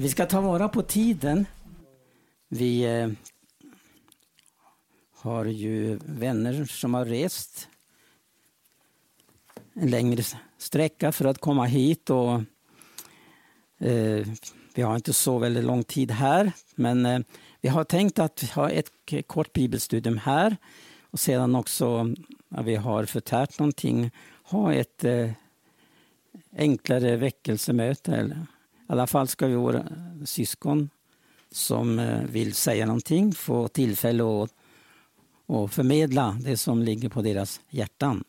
Vi ska ta vara på tiden. Vi eh, har ju vänner som har rest en längre sträcka för att komma hit. Och, eh, vi har inte så väldigt lång tid här, men eh, vi har tänkt att ha ett kort bibelstudium här och sedan också, när vi har förtärt någonting, ha ett eh, enklare väckelsemöte. Eller, alla fall ska vi våra syskon som eh, vill säga någonting få tillfälle att och förmedla det som ligger på deras hjärtan.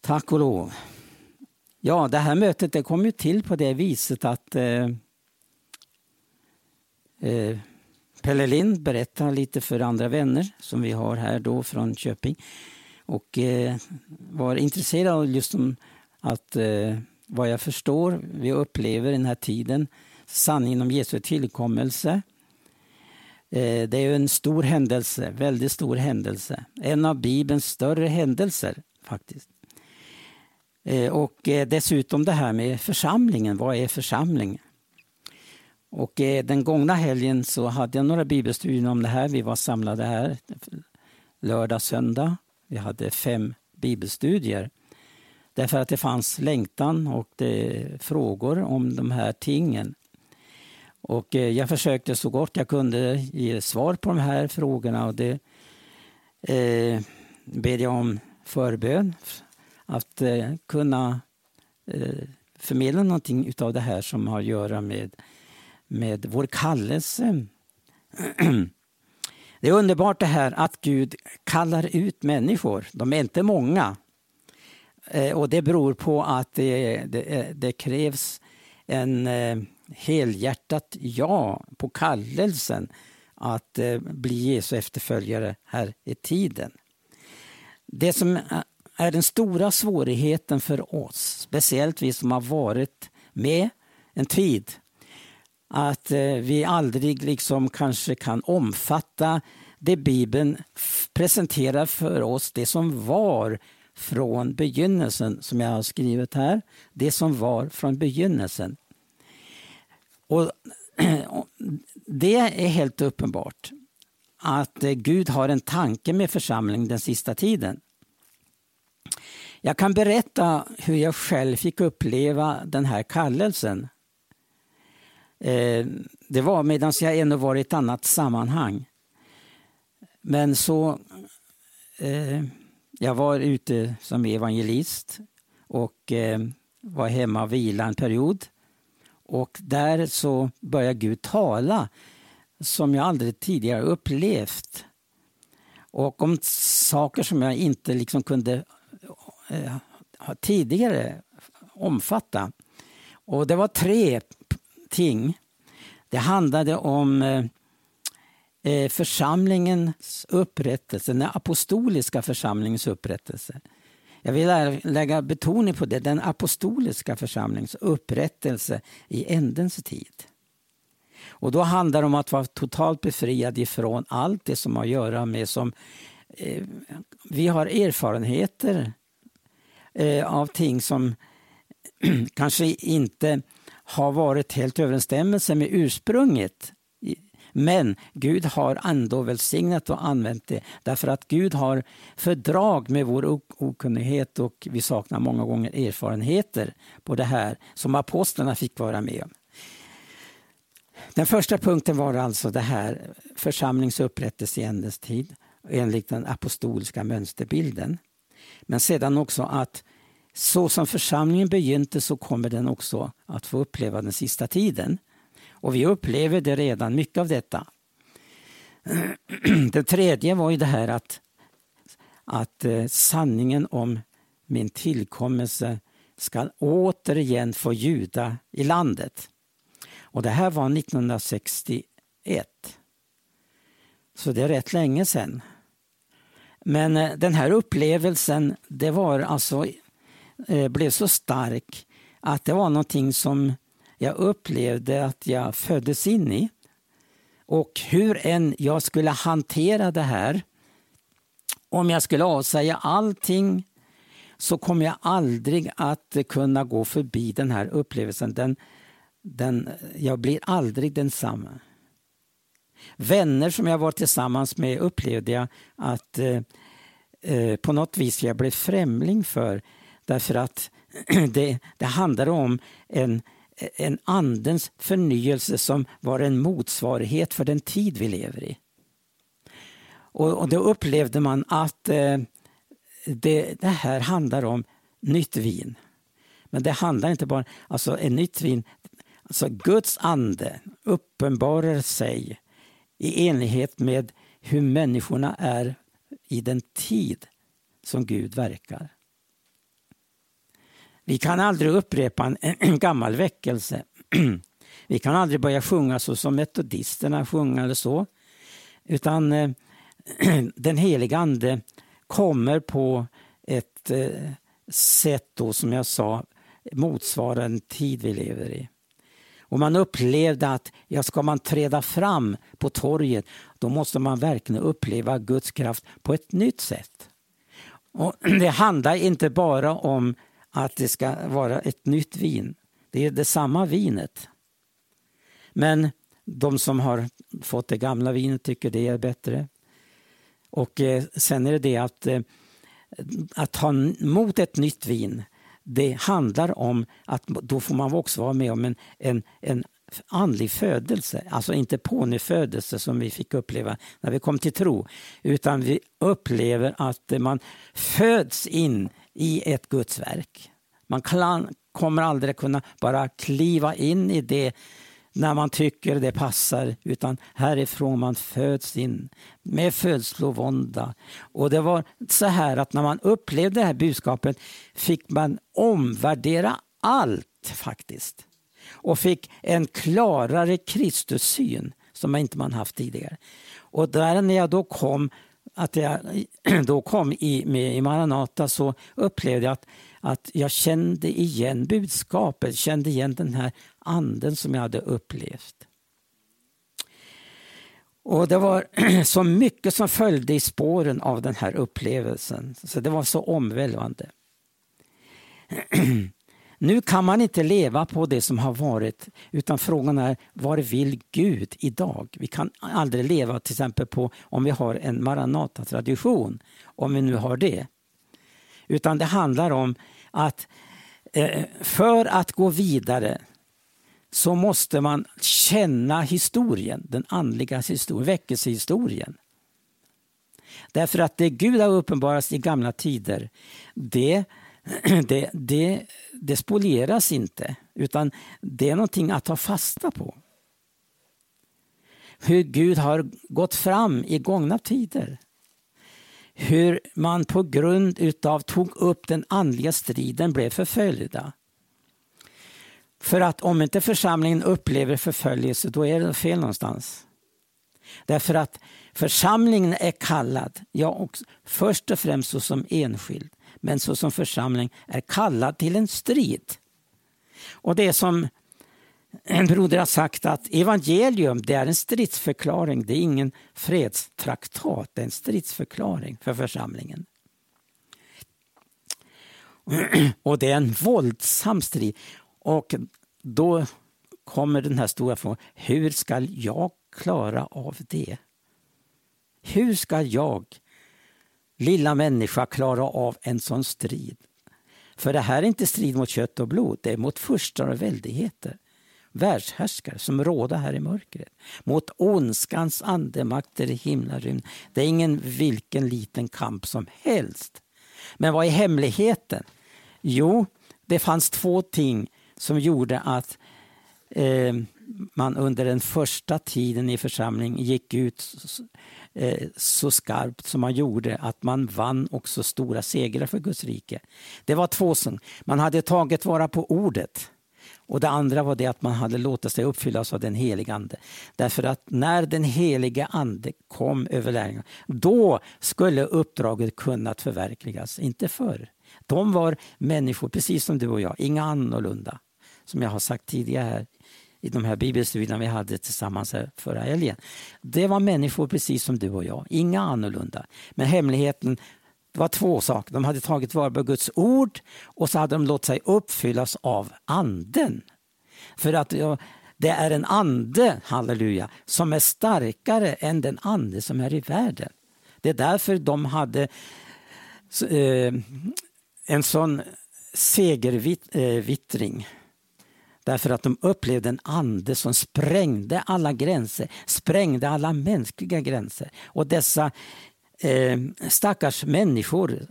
Tack och lov. Ja, det här mötet det kom ju till på det viset att eh, eh, Pelle Lind berättar lite för andra vänner som vi har här då från Köping och eh, var intresserad av just om att eh, vad jag förstår, vi upplever den här tiden sanningen om Jesu tillkommelse. Eh, det är en stor händelse, väldigt stor händelse. En av Bibelns större händelser faktiskt. Eh, och eh, dessutom det här med församlingen, vad är församling? Och den gångna helgen så hade jag några bibelstudier om det här. Vi var samlade här lördag, söndag. Vi hade fem bibelstudier. Därför att det fanns längtan och det, frågor om de här tingen. Och eh, jag försökte så gott jag kunde ge svar på de här frågorna och det eh, ber jag om förbön att eh, kunna eh, förmedla någonting av det här som har att göra med, med vår kallelse. Det är underbart det här att Gud kallar ut människor. De är inte många. Eh, och det beror på att det, det, eh, det krävs en eh, helhjärtat ja på kallelsen att bli Jesu efterföljare här i tiden. Det som är den stora svårigheten för oss, speciellt vi som har varit med en tid, att vi aldrig liksom kanske kan omfatta det Bibeln presenterar för oss, det som var från begynnelsen, som jag har skrivit här. Det som var från begynnelsen. Och Det är helt uppenbart att eh, Gud har en tanke med församlingen den sista tiden. Jag kan berätta hur jag själv fick uppleva den här kallelsen. Eh, det var medan jag ännu var i ett annat sammanhang. Men så... Eh, jag var ute som evangelist och eh, var hemma och vila en period. Och där så började Gud tala som jag aldrig tidigare upplevt. Och om saker som jag inte liksom kunde eh, tidigare omfatta. Och det var tre ting. Det handlade om eh Eh, församlingens upprättelse, den apostoliska församlingens upprättelse. Jag vill lägga betoning på det, den apostoliska församlingens upprättelse i ändens tid. Och då handlar det om att vara totalt befriad ifrån allt det som har att göra med som eh, vi har erfarenheter eh, av ting som kanske inte har varit helt överensstämmelse med ursprunget men Gud har ändå välsignat och använt det därför att Gud har fördrag med vår okunnighet och vi saknar många gånger erfarenheter på det här som apostlarna fick vara med om. Den första punkten var alltså det här församlingsupprättelse i ändens tid enligt den apostoliska mönsterbilden. Men sedan också att så som församlingen begynte så kommer den också att få uppleva den sista tiden. Och vi upplever det redan, mycket av detta. Det tredje var ju det här att, att eh, sanningen om min tillkommelse ska återigen få ljuda i landet. Och det här var 1961. Så det är rätt länge sedan. Men eh, den här upplevelsen det var alltså, eh, blev så stark att det var någonting som jag upplevde att jag föddes in i. Och hur än jag skulle hantera det här, om jag skulle avsäga allting så kommer jag aldrig att kunna gå förbi den här upplevelsen. Den, den, jag blir aldrig densamma. Vänner som jag var tillsammans med upplevde jag att eh, eh på något vis jag blev främling för därför att det, det handlar om en, en andens förnyelse som var en motsvarighet för den tid vi lever i. Och, och då upplevde man att eh, det, det här handlar om nytt vin. Men det handlar inte bara alltså en nytt vin. Alltså Guds ande uppenbarar sig i enlighet med hur människorna är i den tid som Gud verkar. Vi kan aldrig upprepa en, en gammal väckelse. Vi kan aldrig börja sjunga så som metodisterna sjunger eller så. Utan eh, den heliga Ande kommer på ett eh, sätt då, som jag sa, motsvarar den tid vi lever i. Och man upplevde att ja, ska man träda fram på torget då måste man verkligen uppleva Guds kraft på ett nytt sätt. Och Det handlar inte bara om att det ska vara ett nytt vin. Det är det samma vinet. Men de som har fått det gamla vinet tycker det är bättre. Och eh, sen är det det att, eh, att ta emot ett nytt vin, det handlar om att då får man också vara med om en, en, en andlig födelse, alltså inte pånyfödelse som vi fick uppleva när vi kom till tro, utan vi upplever att man föds in i ett Guds verk. Man kan, kommer aldrig kunna bara kliva in i det när man tycker det passar, utan härifrån man föds in med födslovånda. Och det var så här att när man upplevde det här budskapet fick man omvärdera allt faktiskt. Och fick en klarare Kristussyn som man inte man haft tidigare. Och där när jag då kom att jag då kom i, med i Maranata så upplevde jag att, att jag kände igen budskapet, kände igen den här anden som jag hade upplevt. Och det var så mycket som följde i spåren av den här upplevelsen, så det var så omvälvande. Nu kan man inte leva på det som har varit utan frågan är var vill Gud idag? Vi kan aldrig leva till exempel på om vi har en Maranata-tradition, om vi nu har det. Utan det handlar om att eh, för att gå vidare så måste man känna historien, den andliga historien, väckelsehistorien. Därför att det Gud har uppenbarats i gamla tider, det det, det, det spolieras inte, utan det är någonting att ta fasta på. Hur Gud har gått fram i gångna tider. Hur man på grund utav tog upp den andliga striden blev förföljda. För att om inte församlingen upplever förföljelse, då är det fel någonstans. Därför att församlingen är kallad, ja, och först och främst som enskild, men såsom församling är kallad till en strid. Och det som en broder har sagt att evangelium det är en stridsförklaring, det är ingen fredstraktat, det är en stridsförklaring för församlingen. Och det är en våldsam strid. Och då kommer den här stora frågan, hur ska jag klara av det? Hur ska jag lilla människa klara av en sån strid? För det här är inte strid mot kött och blod, det är mot furstar och väldigheter. Världshärskare som råder här i mörkret. Mot ondskans andemakter i himlarymden. Det är ingen vilken liten kamp som helst. Men vad är hemligheten? Jo, det fanns två ting som gjorde att eh, man under den första tiden i församlingen gick ut eh, så skarpt som man gjorde att man vann också stora segrar för Guds rike. Det var två som man hade tagit vara på ordet och det andra var det att man hade låtit sig uppfyllas av den helige Ande. Därför att när den helige Ande kom över lärjungarna, då skulle uppdraget kunnat förverkligas, inte förr. De var människor precis som du och jag, inga annorlunda. Som jag har sagt tidigare här i de här bibelstudierna vi hade tillsammans här förra helgen. Det var människor precis som du och jag, inga annorlunda. Men hemligheten var två saker. De hade tagit vara på Guds ord och så hade de låtit sig uppfyllas av anden. För att det är en ande, halleluja, som är starkare än den ande som är i världen. Det är därför de hade eh, en sån segervittring. Eh, Därför att de upplevde en ande som sprängde alla gränser, sprängde alla mänskliga gränser. Och dessa eh, stackars människor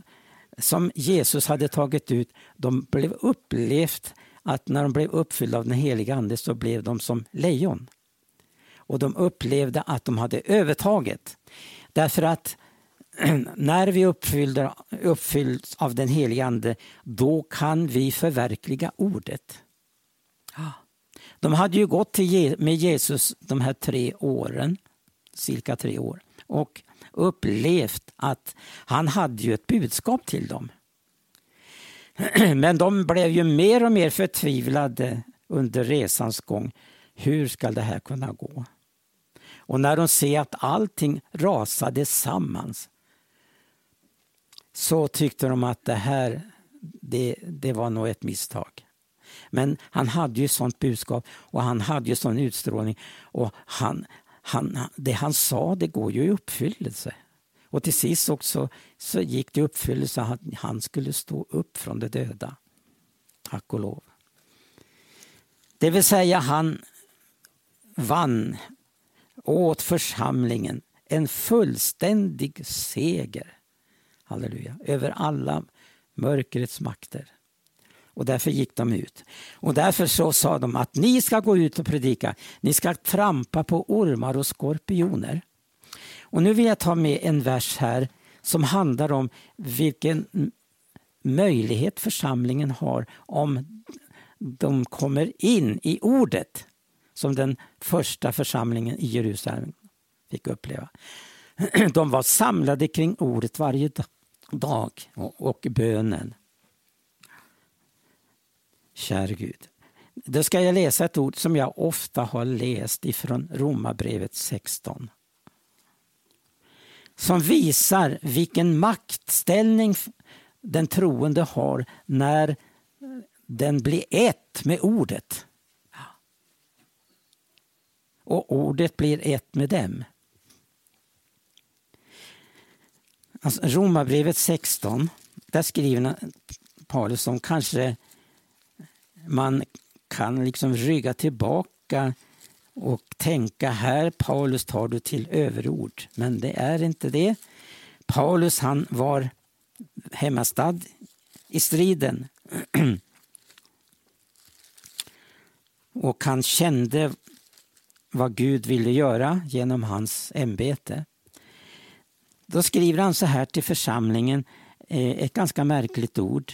som Jesus hade tagit ut, de blev upplevt att när de blev uppfyllda av den heliga Ande så blev de som lejon. Och de upplevde att de hade övertaget. Därför att när vi uppfylls av den heliga Ande, då kan vi förverkliga ordet. De hade ju gått med Jesus de här tre åren, cirka tre år, och upplevt att han hade ju ett budskap till dem. Men de blev ju mer och mer förtvivlade under resans gång. Hur ska det här kunna gå? Och när de ser att allting rasade sammans så tyckte de att det här det, det var nog ett misstag. Men han hade ju sånt budskap och han hade ju sån utstrålning och han, han, det han sa det går ju i uppfyllelse. Och till sist också så gick det i uppfyllelse att han skulle stå upp från de döda. Tack och lov. Det vill säga han vann åt församlingen en fullständig seger. Halleluja. Över alla mörkrets makter. Och därför gick de ut. Och därför så sa de att ni ska gå ut och predika. Ni ska trampa på ormar och skorpioner. Och nu vill jag ta med en vers här som handlar om vilken möjlighet församlingen har om de kommer in i ordet som den första församlingen i Jerusalem fick uppleva. De var samlade kring ordet varje dag och bönen. Kär Gud. Då ska jag läsa ett ord som jag ofta har läst ifrån Romarbrevet 16 som visar vilken maktställning den troende har när den blir ett med ordet. Och ordet blir ett med dem. Alltså, Romarbrevet 16, där skriver Paulus om kanske man kan liksom rygga tillbaka och tänka här Paulus tar du till överord. Men det är inte det. Paulus han var hemmastad i striden. och han kände vad Gud ville göra genom hans ämbete. Då skriver han så här till församlingen, eh, ett ganska märkligt ord.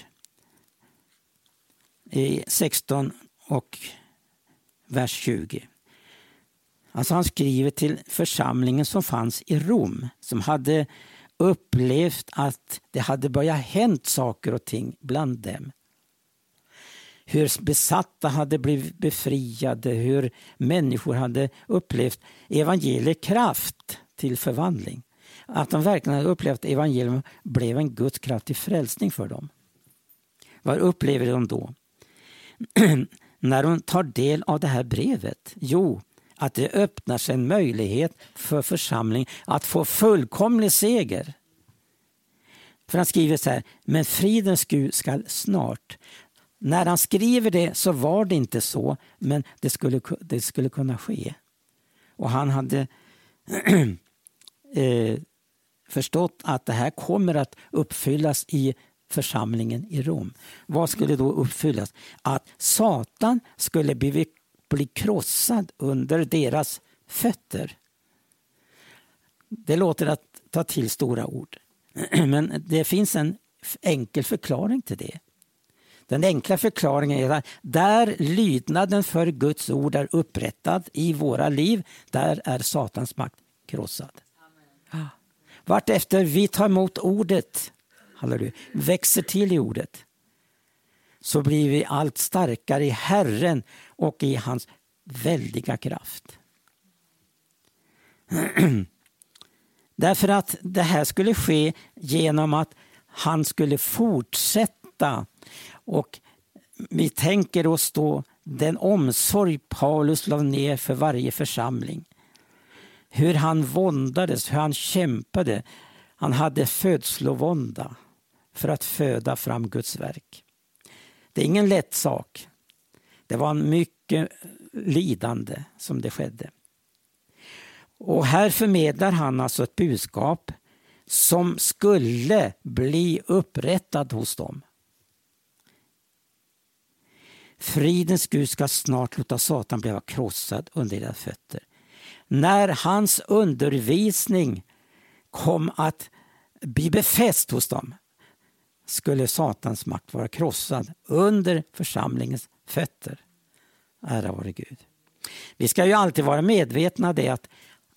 I 16 och vers 20. Alltså han skriver till församlingen som fanns i Rom som hade upplevt att det hade börjat hänt saker och ting bland dem. Hur besatta hade blivit befriade, hur människor hade upplevt evangeliets kraft till förvandling. Att de verkligen hade upplevt att evangelium blev en Guds kraft till frälsning för dem. Vad upplever de då? När hon tar del av det här brevet? Jo, att det öppnar sig en möjlighet för församling att få fullkomlig seger. För han skriver så här, men fridens Gud skall snart. När han skriver det så var det inte så, men det skulle, det skulle kunna ske. Och han hade eh, förstått att det här kommer att uppfyllas i församlingen i Rom. Vad skulle då uppfyllas? Att Satan skulle bli bli krossad under deras fötter. Det låter att ta till stora ord. Men det finns en enkel förklaring till det. Den enkla förklaringen är att där lydnaden för Guds ord är upprättad i våra liv, där är Satans makt krossad. Amen. Vart efter vi tar emot ordet, halleluja, växer till i ordet, så blir vi allt starkare i Herren och i hans väldiga kraft. Därför att det här skulle ske genom att han skulle fortsätta och vi tänker oss då den omsorg Paulus la ner för varje församling. Hur han våndades, hur han kämpade. Han hade födslovånda för att föda fram Guds verk. Det är ingen lätt sak. Det var mycket lidande som det skedde. Och här förmedlar han alltså ett budskap som skulle bli upprättad hos dem. Fridens Gud ska snart låta Satan bli krossad under deras fötter. När hans undervisning kom att bli befäst hos dem skulle Satans makt vara krossad under församlingens fötter. Ära vare Gud. Vi ska ju alltid vara medvetna om det att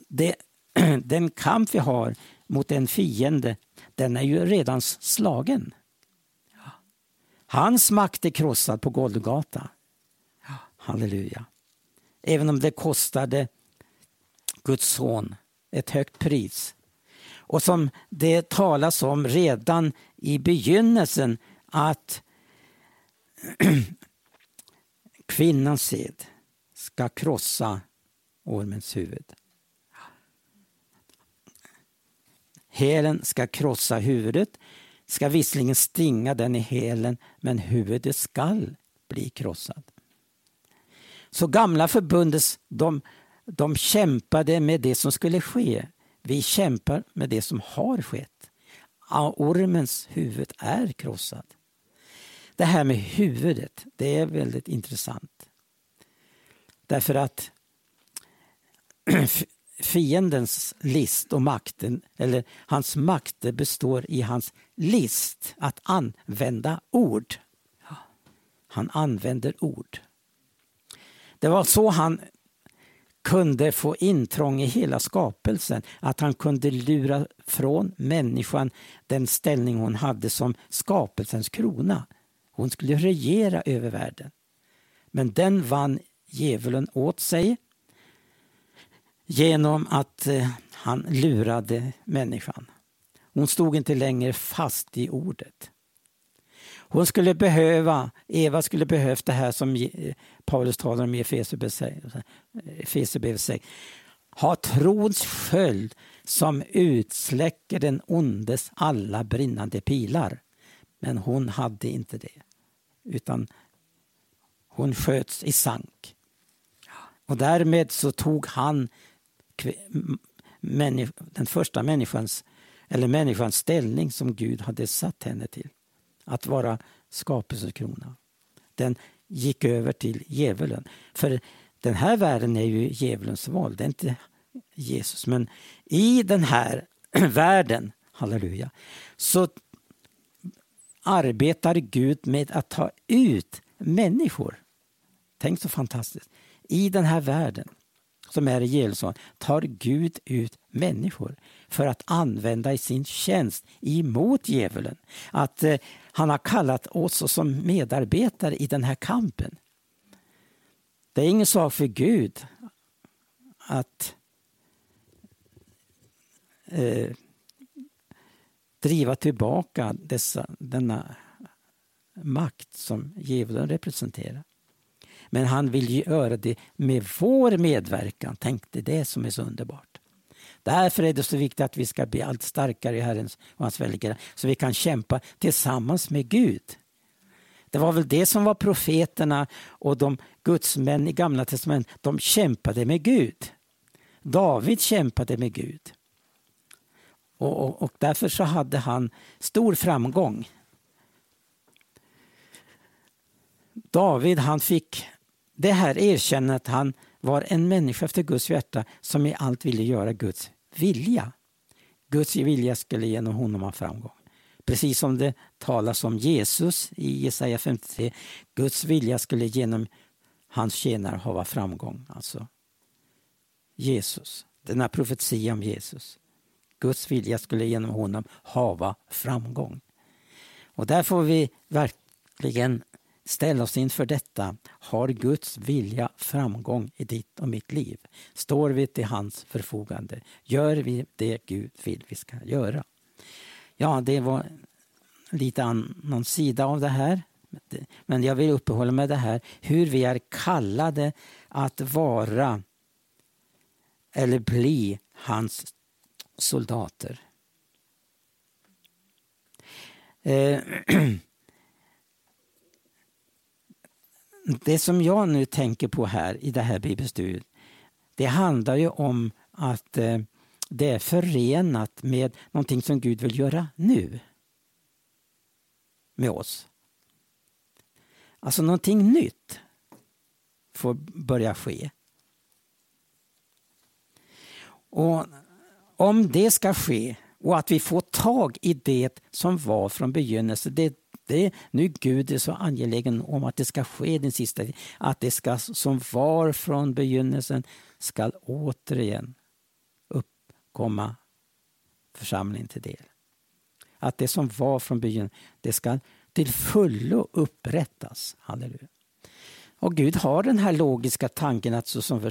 det, den kamp vi har mot en fiende, den är ju redan slagen. Hans makt är krossad på Golgata. Halleluja. Även om det kostade Guds son ett högt pris. Och som det talas om redan i begynnelsen att kvinnans sed ska krossa ormens huvud. Hälen ska krossa huvudet, ska visserligen stinga den i hälen, men huvudet skall bli krossad. Så gamla förbundet, de, de kämpade med det som skulle ske. Vi kämpar med det som har skett. Ormens huvud är krossad. Det här med huvudet, det är väldigt intressant. Därför att fiendens list och makten, eller hans makt består i hans list att använda ord. Han använder ord. Det var så han kunde få intrång i hela skapelsen, att han kunde lura från människan den ställning hon hade som skapelsens krona. Hon skulle regera över världen. Men den vann djävulen åt sig genom att eh, han lurade människan. Hon stod inte längre fast i ordet. Hon skulle behöva, Eva skulle behövt det här som Paulus talar om i Efesierbrevet 6. Ha trons sköld som utsläcker den ondes alla brinnande pilar. Men hon hade inte det. Utan hon sköts i sank. Och därmed så tog han den första människans, eller människans ställning som Gud hade satt henne till. Att vara skapelsekrona. Den gick över till djävulen. För den här världen är ju djävulens val, det är inte Jesus. Men i den här världen, halleluja, så arbetar Gud med att ta ut människor. Tänk så fantastiskt. I den här världen som är i Jerusalem tar Gud ut människor för att använda i sin tjänst emot djävulen. Att eh, han har kallat oss som medarbetare i den här kampen. Det är ingen sak för Gud att eh, driva tillbaka dessa, denna makt som djävulen representerar. Men han vill göra det med vår medverkan. Tänk det, det som är så underbart. Därför är det så viktigt att vi ska bli allt starkare i Herrens och hans välgare så vi kan kämpa tillsammans med Gud. Det var väl det som var profeterna och de gudsmän i Gamla testamentet. De kämpade med Gud. David kämpade med Gud. Och, och, och därför så hade han stor framgång. David han fick det här erkännandet, att han var en människa efter Guds hjärta som i allt ville göra Guds vilja. Guds vilja skulle genom honom ha framgång. Precis som det talas om Jesus i Jesaja 53. Guds vilja skulle genom hans tjänare ha framgång. Alltså Jesus, denna profetia om Jesus. Guds vilja skulle genom honom hava framgång. Och där får vi verkligen ställa oss inför detta. Har Guds vilja framgång i ditt och mitt liv? Står vi till hans förfogande? Gör vi det Gud vill vi ska göra? Ja, det var lite annan sida av det här Men jag vill uppehålla mig det här hur vi är kallade att vara eller bli hans soldater. Eh, det som jag nu tänker på här i det här bibelstudiet, det handlar ju om att eh, det är förenat med någonting som Gud vill göra nu. Med oss. Alltså någonting nytt får börja ske. Och om det ska ske och att vi får tag i det som var från begynnelsen. Det, det, nu Gud är så angelägen om att det ska ske den sista Att det ska, som var från begynnelsen ska återigen uppkomma församlingen till del. Att det som var från begynnelsen, det ska till fullo upprättas. Halleluja. Och Gud har den här logiska tanken att så som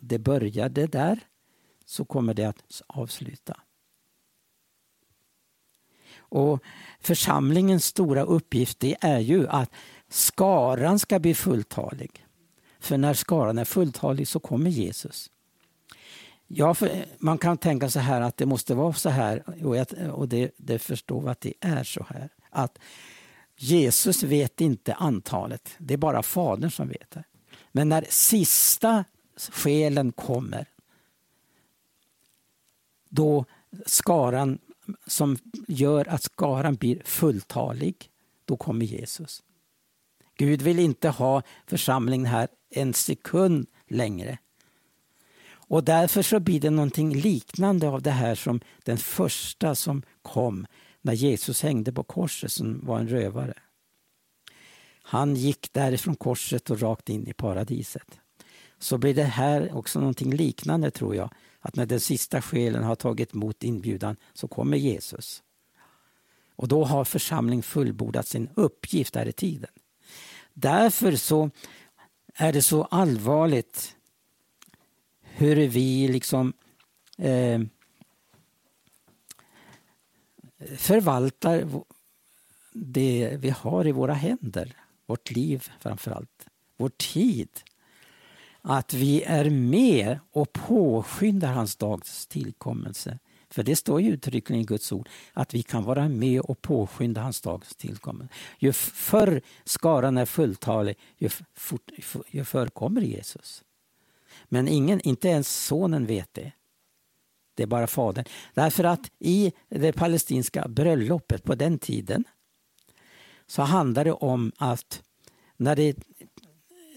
det började där så kommer det att avsluta. Och Församlingens stora uppgift det är ju att skaran ska bli fulltalig. För när skaran är fulltalig så kommer Jesus. Ja, man kan tänka så här att det måste vara så här och, jag, och det, det förstår att det är så här. Att Jesus vet inte antalet, det är bara Fadern som vet det. Men när sista själen kommer, då skaran som gör att skaran blir fulltalig, då kommer Jesus. Gud vill inte ha församlingen här en sekund längre. Och därför så blir det någonting liknande av det här som den första som kom när Jesus hängde på korset som var en rövare. Han gick därifrån korset och rakt in i paradiset. Så blir det här också någonting liknande tror jag. Att när den sista själen har tagit emot inbjudan så kommer Jesus. Och då har församlingen fullbordat sin uppgift här i tiden. Därför så är det så allvarligt hur vi liksom eh, förvaltar det vi har i våra händer. Vårt liv framför allt. Vår tid. Att vi är med och påskyndar hans dags tillkommelse. För det står ju uttryckligen i Guds ord att vi kan vara med och påskynda hans dags tillkommelse. Ju förr skaran är fulltalig, ju, fort, ju förr kommer Jesus. Men ingen, inte ens sonen vet det. Det är bara fadern. Därför att i det palestinska bröllopet på den tiden så handlade det om att när det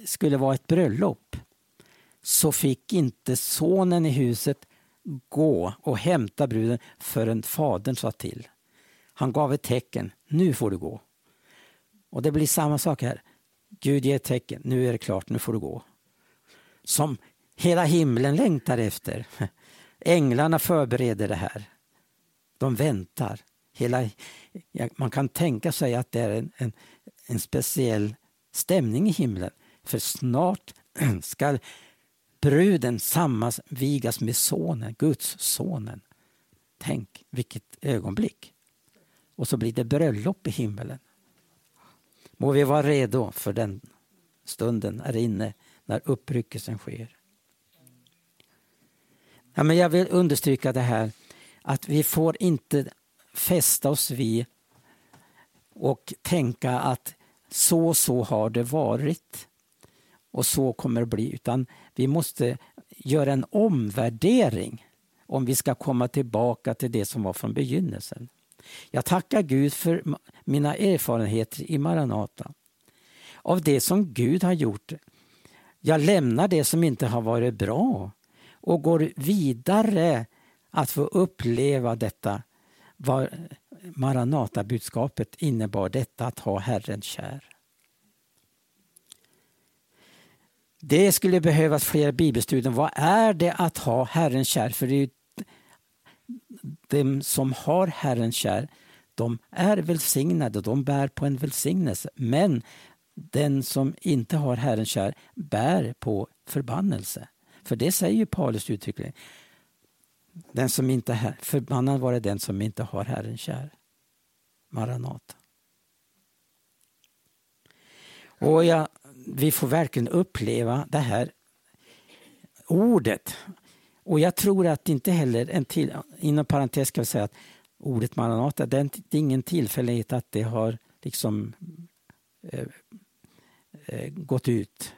skulle vara ett bröllop så fick inte sonen i huset gå och hämta bruden förrän fadern sa till. Han gav ett tecken, nu får du gå. Och det blir samma sak här. Gud ger ett tecken, nu är det klart, nu får du gå. Som hela himlen längtar efter. Änglarna förbereder det här. De väntar. Hela, man kan tänka sig att det är en, en, en speciell stämning i himlen. För snart ska bruden sammanvigas med sonen, Guds sonen. Tänk vilket ögonblick. Och så blir det bröllop i himmelen. Må vi vara redo för den stunden är inne när uppryckelsen sker. Ja, men jag vill understryka det här att vi får inte fästa oss vid och tänka att så så har det varit och så kommer det bli. Utan vi måste göra en omvärdering om vi ska komma tillbaka till det som var från begynnelsen. Jag tackar Gud för mina erfarenheter i Maranata. Av det som Gud har gjort. Jag lämnar det som inte har varit bra och går vidare att få uppleva detta. Vad Maranata-budskapet innebar detta att ha Herren kär. Det skulle behövas fler bibelstudier. Vad är det att ha Herren kär? För det är de som har Herren kär, de är välsignade, de bär på en välsignelse. Men den som inte har Herren kär bär på förbannelse. För det säger Paulus uttryckligen. Den som inte är förbannad vare den som inte har Herren kär. Maranata. Och jag, vi får verkligen uppleva det här ordet. Och jag tror att inte heller, en till, inom parentes ska jag säga att ordet Maranata, det är ingen tillfällighet att det har liksom eh, eh, gått ut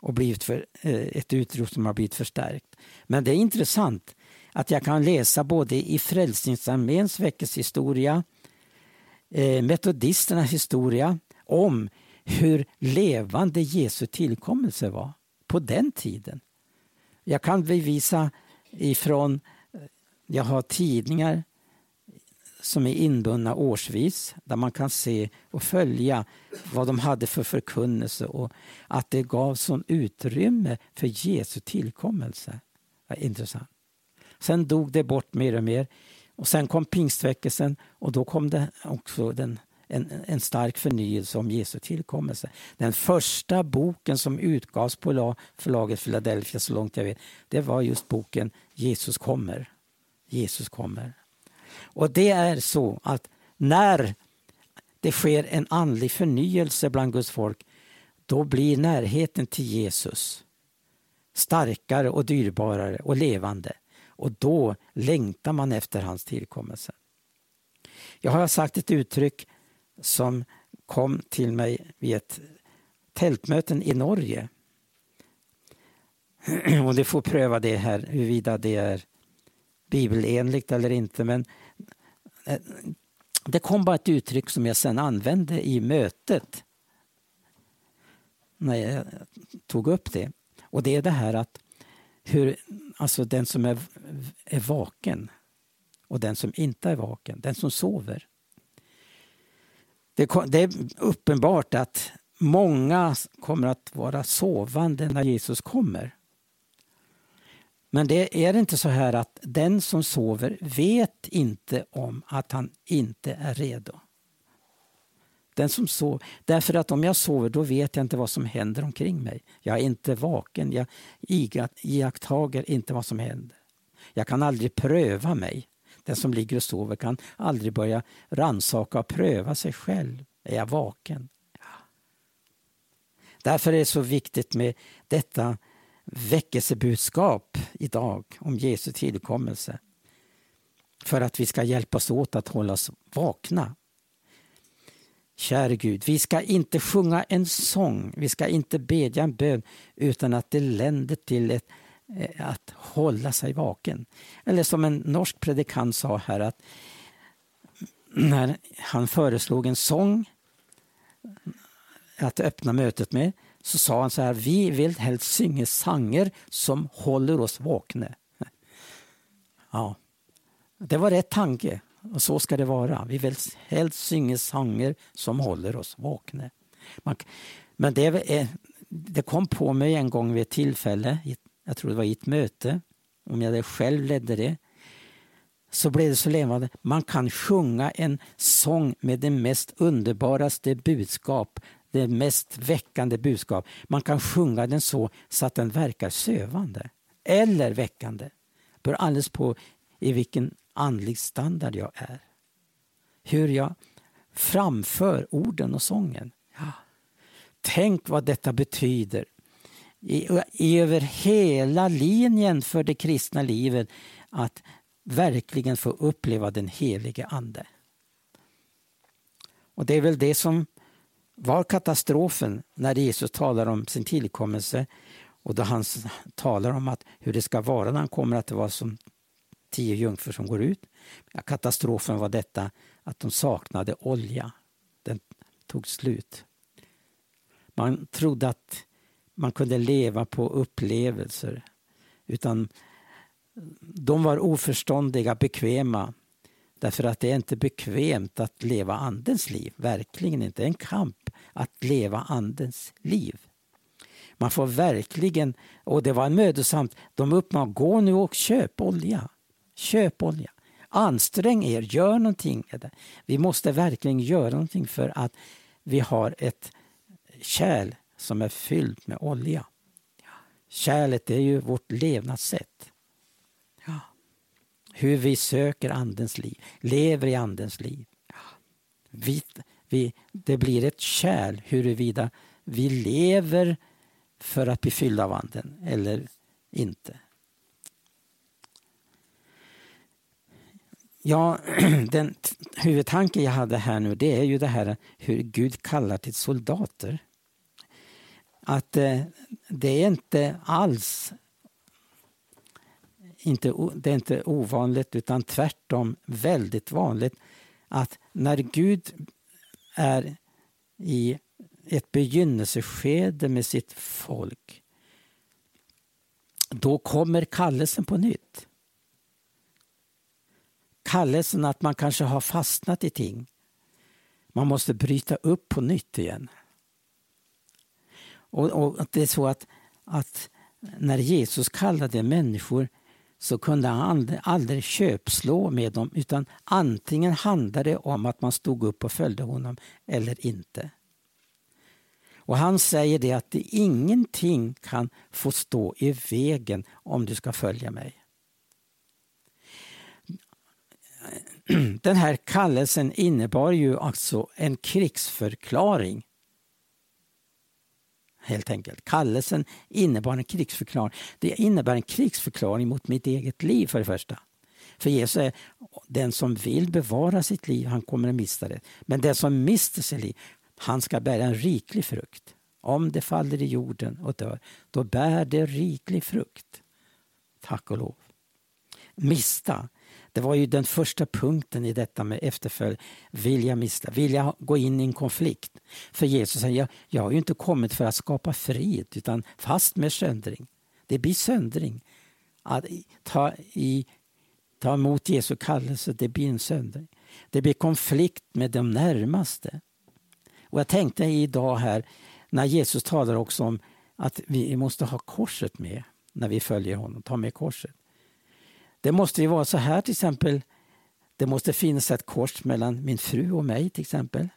och blivit för, eh, ett utrop som har blivit förstärkt. Men det är intressant att jag kan läsa både i Frälsningsarméns väckelsehistoria, eh, metodisternas historia om hur levande Jesu tillkommelse var på den tiden. Jag kan bevisa ifrån, jag har tidningar som är inbundna årsvis där man kan se och följa vad de hade för förkunnelse och att det gav sån utrymme för Jesu tillkommelse. Intressant. Sen dog det bort mer och mer och sen kom pingstväckelsen och då kom det också den, en, en stark förnyelse om Jesu tillkommelse. Den första boken som utgavs på förlaget Philadelphia så långt jag vet, det var just boken Jesus kommer. Jesus kommer. Och det är så att när det sker en andlig förnyelse bland Guds folk, då blir närheten till Jesus starkare och dyrbarare och levande. Och då längtar man efter hans tillkommelse. Jag har sagt ett uttryck som kom till mig vid ett tältmöten i Norge. Och det får pröva det här, huruvida det är bibelenligt eller inte. Men eh, det kom bara ett uttryck som jag sen använde i mötet när jag tog upp det. Och det är det här att hur, alltså den som är, är vaken och den som inte är vaken, den som sover. Det, det är uppenbart att många kommer att vara sovande när Jesus kommer. Men det är inte så här att den som sover vet inte om att han inte är redo. Den som sover, därför att om jag sover då vet jag inte vad som händer omkring mig. Jag är inte vaken, jag iakttager inte vad som händer. Jag kan aldrig pröva mig. Den som ligger och sover kan aldrig börja ransaka och pröva sig själv. Är jag vaken? Ja. Därför är det så viktigt med detta väckelsebudskap idag om Jesu tillkommelse. För att vi ska hjälpas åt att hålla oss vakna. Käre Gud, vi ska inte sjunga en sång, vi ska inte bedja en bön utan att det länder till ett, Eh, att hålla sig vaken. Eller som en norsk predikant sa här att när han föreslog en sång att öppna mötet med så sa han så här, vi vill helst synga sånger som håller oss vakna. Ja, det var rätt tanke och så ska det vara. Vi vill helst synge sånger som håller oss vakna. men det, det kom på mig en gång vid ett tillfälle, jag tror det var i ett möte, om jag själv ledde det, så blev det så levande. Man kan sjunga en sång med det mest underbaraste budskap det mest väckande budskap. Man kan sjunga den så, så att den verkar sövande eller väckande. Beror alldeles på i vilken andlig standard jag är. Hur jag framför orden och sången. Ja. Tänk vad detta betyder i, i, över hela linjen för det kristna livet att verkligen få uppleva den helige Ande. Och det är väl det som var katastrofen när Jesus talar om sin tillkommelse och då han talar om att hur det ska vara när han kommer, att det var som tio jungfrur som går ut. Katastrofen var detta att de saknade olja. Den tog slut. Man trodde att man kunde leva på upplevelser. Utan de var oförståndiga, bekväma Därför att det är inte bekvämt att leva Andens liv. Verkligen inte. Det är en kamp att leva Andens liv. Man får verkligen, och det var mödosamt, de uppmanade gå nu och köp olja. Köp olja. Ansträng er, gör någonting. Vi måste verkligen göra någonting för att vi har ett kärl som är fyllt med olja. Kärlet är ju vårt levnadssätt hur vi söker Andens liv, lever i Andens liv. Vi, Vi, det blir ett kärl huruvida vi lever för att bli fyllda av Anden eller inte. Ja, den huvudtanke jag hade här nu det är ju det här hur Gud kallar till soldater. Att eh, det är inte alls inte, det är inte ovanligt utan tvärtom väldigt vanligt att när Gud är i ett begynnelseskede med sitt folk då kommer kallelsen på nytt. Kallelsen att man kanske har fastnat i ting. Man måste bryta upp på nytt igen. Och, och Det är så att, att när Jesus kallade människor så kunde han aldrig, aldrig köpslå med dem utan antingen handlade det om att man stod upp och följde honom eller inte. Och Han säger det att det ingenting kan få stå i vägen om du ska följa mig. Den här kallelsen innebar ju alltså en krigsförklaring. Helt enkelt. Kallelsen innebar en krigsförklaring. Det innebär en krigsförklaring mot mitt eget liv för det första. För Jesus är den som vill bevara sitt liv, han kommer att mista det. Men den som mister sitt liv, han ska bära en riklig frukt. Om det faller i jorden och dör, då bär det riklig frukt. Tack och lov. Mista, det var ju den första punkten i detta med efterföljd. Vilja mista, vilja gå in i en konflikt. För Jesus säger, jag, jag har ju inte kommit för att skapa frid utan fast med söndring. Det blir söndring. Att ta, i, ta emot Jesu kallelse, det blir en söndring. Det blir konflikt med de närmaste. Och jag tänkte idag här när Jesus talar också om att vi måste ha korset med när vi följer honom, ta med korset. Det måste ju vara så här till exempel, det måste finnas ett kors mellan min fru och mig till exempel.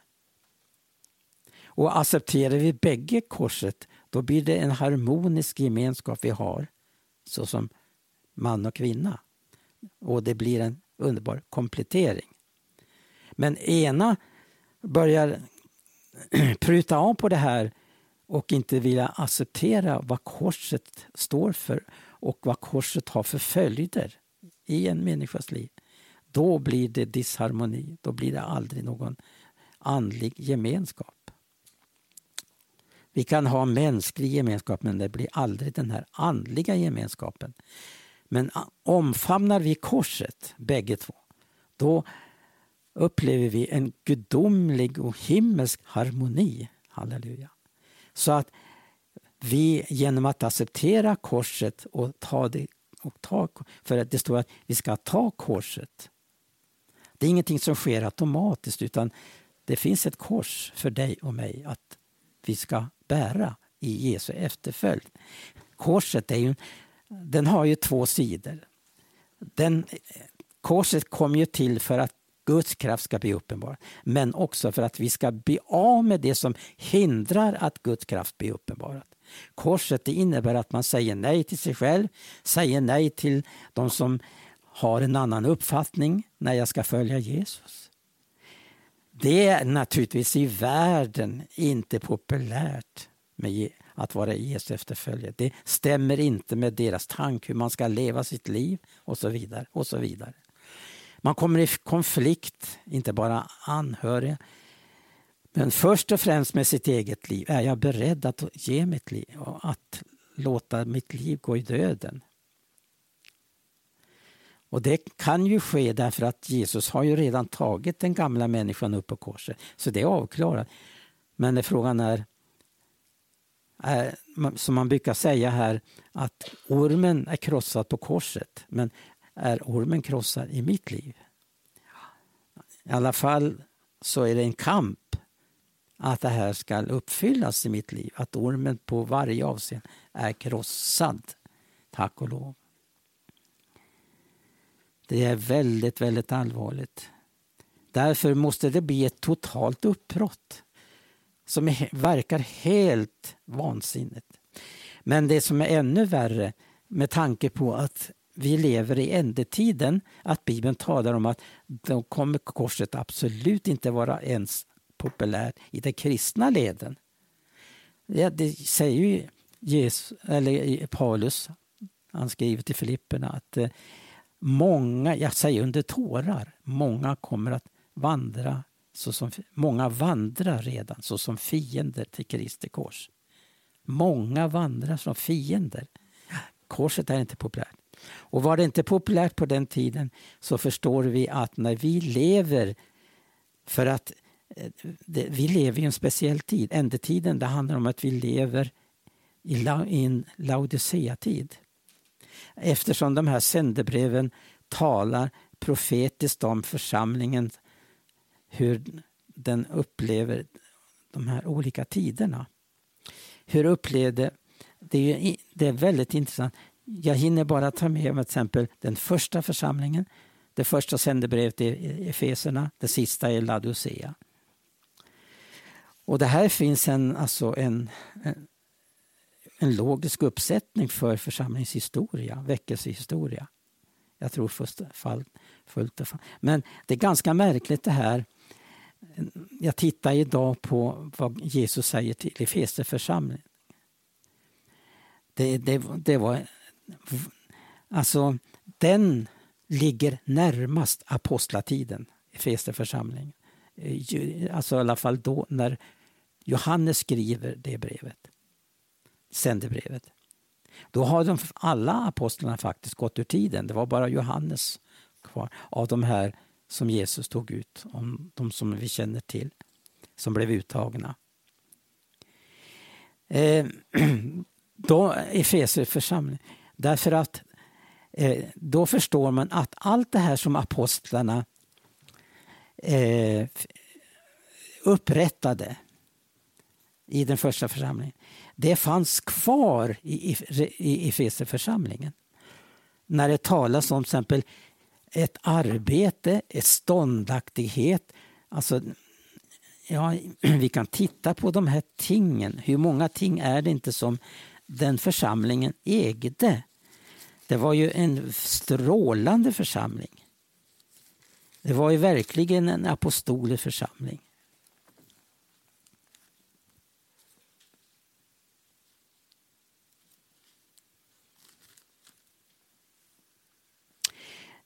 Och accepterar vi bägge korset, då blir det en harmonisk gemenskap vi har, såsom man och kvinna. Och det blir en underbar komplettering. Men ena börjar pruta av på det här och inte vilja acceptera vad korset står för och vad korset har för följder i en människas liv. Då blir det disharmoni, då blir det aldrig någon andlig gemenskap. Vi kan ha mänsklig gemenskap men det blir aldrig den här andliga gemenskapen. Men omfamnar vi korset, bägge två, då upplever vi en gudomlig och himmelsk harmoni. Halleluja. Så att vi genom att acceptera korset och ta det och ta, för att det står att vi ska ta korset. Det är ingenting som sker automatiskt utan det finns ett kors för dig och mig att vi ska bära i Jesu efterföljd. Korset är ju, den har ju två sidor. Den, korset kom ju till för att Guds kraft ska bli uppenbar. Men också för att vi ska bli av med det som hindrar att Guds kraft blir uppenbarad. Korset det innebär att man säger nej till sig själv, säger nej till de som har en annan uppfattning när jag ska följa Jesus. Det är naturligtvis i världen inte populärt med att vara Jesu efterföljare. Det stämmer inte med deras tanke hur man ska leva sitt liv och så vidare. och så vidare. Man kommer i konflikt, inte bara anhöriga, men först och främst med sitt eget liv. Är jag beredd att ge mitt liv och att låta mitt liv gå i döden? Och det kan ju ske därför att Jesus har ju redan tagit den gamla människan upp på korset. Så det är avklarat. Men frågan är, är, som man brukar säga här, att ormen är krossad på korset. Men är ormen krossad i mitt liv? I alla fall så är det en kamp att det här ska uppfyllas i mitt liv. Att ormen på varje avseende är krossad. Tack och lov. Det är väldigt, väldigt allvarligt. Därför måste det bli ett totalt uppbrott som verkar helt vansinnigt. Men det som är ännu värre med tanke på att vi lever i ändetiden, att Bibeln talar om att då kommer korset absolut inte vara ens populär i de kristna leden. Ja, det säger ju Jesus, eller Paulus, han skriver till Filipperna att eh, många, jag säger under tårar, många kommer att vandra såsom, många vandrar redan såsom fiender till Kristi kors. Många vandrar som fiender. Korset är inte populärt. Och var det inte populärt på den tiden så förstår vi att när vi lever för att det, vi lever i en speciell tid. Ändetiden det handlar om att vi lever i, la, i en Laodicea-tid. Eftersom de här sändebreven talar profetiskt om församlingen, hur den upplever de här olika tiderna. Hur upplevde... Det är, det är väldigt intressant. Jag hinner bara ta med till exempel den första församlingen. Det första sändebrevet är Efeserna, det sista är Laodicea. Och det här finns en, alltså en, en, en logisk uppsättning för församlingshistoria, väckelsehistoria. Jag tror först fall, fullt och fall. Men det är ganska märkligt det här. Jag tittar idag på vad Jesus säger till Efeserförsamlingen. Det, det, det var... Alltså, den ligger närmast apostlatiden, Efeserförsamlingen. Eh, alltså i alla fall då när Johannes skriver det brevet sändebrevet. Då har de, alla apostlarna faktiskt gått ur tiden. Det var bara Johannes kvar av de här som Jesus tog ut, om de som vi känner till, som blev uttagna. Eh, då Efeser församling. Därför att eh, då förstår man att allt det här som apostlarna eh, upprättade i den första församlingen det fanns kvar i, i, Efeserförsamlingen. När det talas om till exempel ett arbete, ett ståndaktighet. Alltså, ja, vi kan titta på de här tingen. Hur många ting är det inte som den församlingen ägde? Det var ju en strålande församling. Det var ju verkligen en apostolisk församling.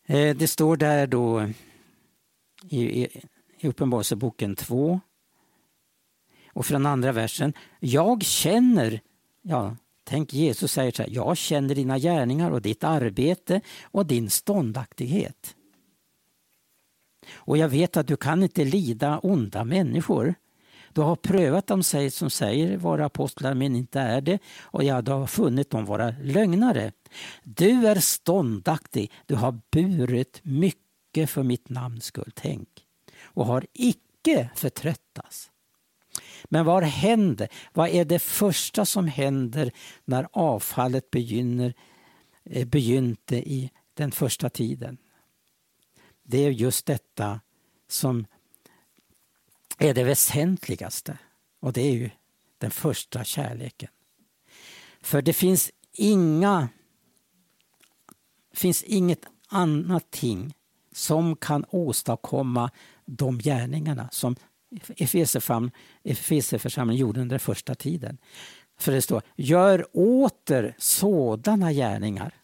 Eh, det står där då i, i Uppenbarelseboken 2 och från andra versen. Jag känner, ja, tänk Jesus säger så här, jag känner dina gärningar och ditt arbete och din ståndaktighet. Och jag vet att du kan inte lida onda människor. Du har prövat dem som säger vara apostlar men inte är det och ja, du har funnit dem vara lögnare. Du är ståndaktig, du har burit mycket för mitt namns skull, tänk, och har icke förtröttats. Men vad händer? Vad är det första som händer när avfallet begynner, eh, begynte i den första tiden? Det är just detta som är det väsentligaste och det är ju den första kärleken. För det finns inga finns inget annat ting som kan åstadkomma de gärningarna som Efesierförsamlingen gjorde under den första tiden. För det står, gör åter sådana gärningar.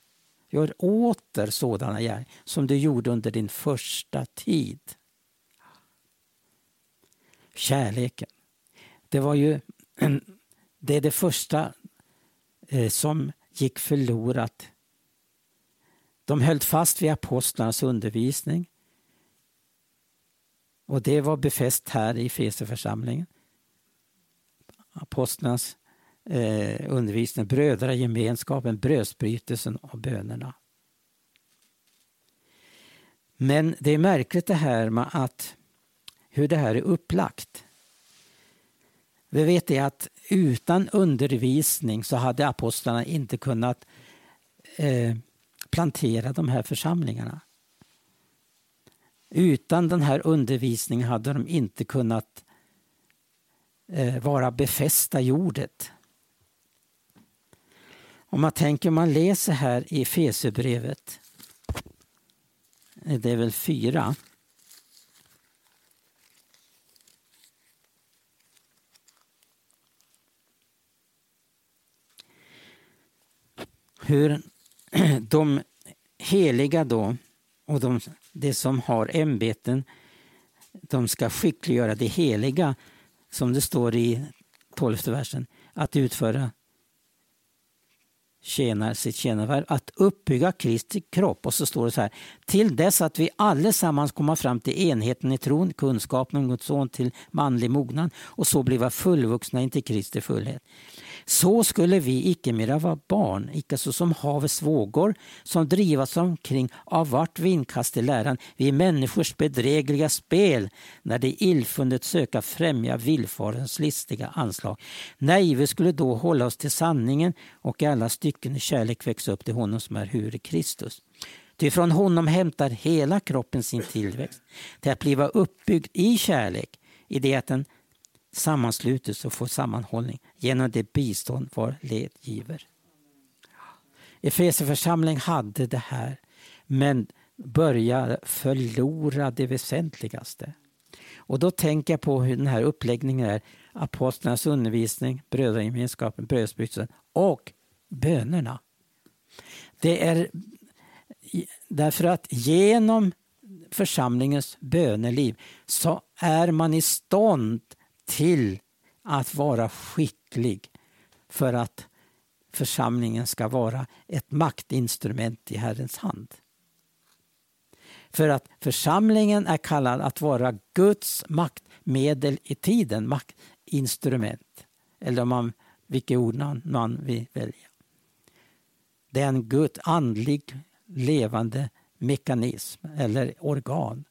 Gör åter sådana gärningar som du gjorde under din första tid. Kärleken. Det var ju det, är det första eh, som gick förlorat de höll fast vid apostlarnas undervisning. Och det var befäst här i Feseförsamlingen. Apostlarnas eh, undervisning, brödragemenskapen, brödsbrytelsen och bönerna. Men det är märkligt det här med att hur det här är upplagt. Vi vet det att utan undervisning så hade apostlarna inte kunnat eh, plantera de här församlingarna. Utan den här undervisningen hade de inte kunnat eh, vara befästa jordet. Om man tänker, man läser här i Fesebrevet, det är väl fyra. Hur de heliga då och de, de som har ämbeten de ska skickliggöra det heliga som det står i tolfte versen att utföra tjänar sitt tjänarvärv, att uppbygga Kristi kropp. Och så står det så här, till dess att vi allesammans kommer fram till enheten i tron, kunskapen om Guds son till manlig mognad och så bliva fullvuxna in till Kristi fullhet. Så skulle vi icke mera vara barn, icke så som havets vågor, som drivas omkring av vart vindkast i läran, vi människors bedrägliga spel, när det illfundet söka främja villfarens listiga anslag. Nej, vi skulle då hålla oss till sanningen och i alla stycken i kärlek växa upp till honom som är hur Kristus. Ty från honom hämtar hela kroppen sin tillväxt till att bliva uppbyggd i kärlek, i det att den sammanslutes och får sammanhållning genom det bistånd var led giver. Efesierförsamling hade det här men började förlora det väsentligaste. Och då tänker jag på hur den här uppläggningen är. Apostlarnas undervisning, brödragemenskapen, brödsbrytelsen och bönerna. Det är därför att genom församlingens böneliv så är man i stånd till att vara skicklig för att församlingen ska vara ett maktinstrument i Herrens hand. För att församlingen är kallad att vara Guds maktmedel i tiden, maktinstrument. Eller om man, vilket ord man vill välja. Det är en Gud, andlig levande mekanism eller organ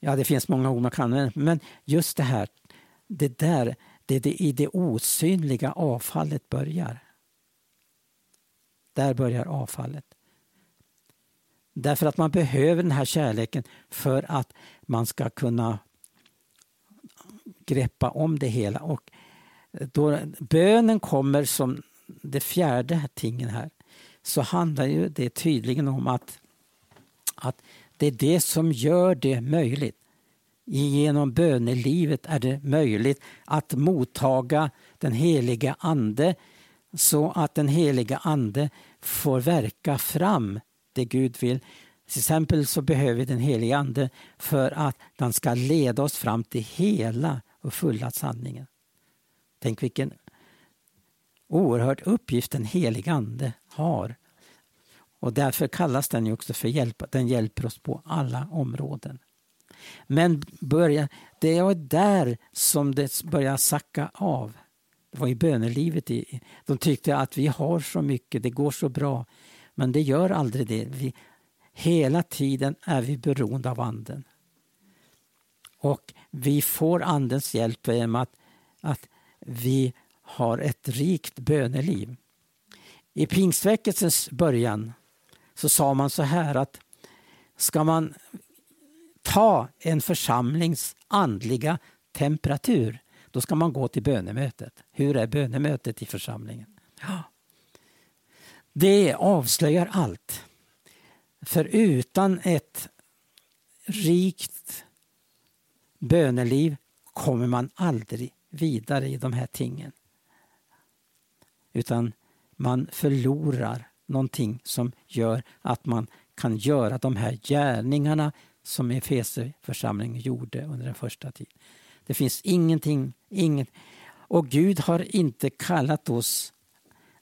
Ja, det finns många ord man kan använda, men just det här, det där, det är det i det osynliga avfallet börjar. Där börjar avfallet. Därför att man behöver den här kärleken för att man ska kunna greppa om det hela. Och då bönen kommer som det fjärde tingen här så handlar ju det tydligen om att, att det är det som gör det möjligt. Genom bönelivet är det möjligt att mottaga den heliga Ande så att den heliga Ande får verka fram det Gud vill. Till exempel så behöver vi den heliga Ande för att den ska leda oss fram till hela och fulla sanningen. Tänk vilken oerhörd uppgift den helige Ande har och därför kallas den ju också för hjälp. Den hjälper oss på alla områden. Men börja, det är där som det börjar sacka av. Det var i bönelivet. De tyckte att vi har så mycket, det går så bra. Men det gör aldrig det. Vi, hela tiden är vi beroende av Anden. Och vi får Andens hjälp genom att, att vi har ett rikt böneliv. I pingstväckelsens början så sa man så här att ska man ta en församlings andliga temperatur då ska man gå till bönemötet. Hur är bönemötet i församlingen? Ja. Det avslöjar allt. För utan ett rikt böneliv kommer man aldrig vidare i de här tingen. Utan man förlorar någonting som gör att man kan göra de här gärningarna som Efeserförsamlingen gjorde under den första tiden. Det finns ingenting, inget. Och Gud har inte kallat oss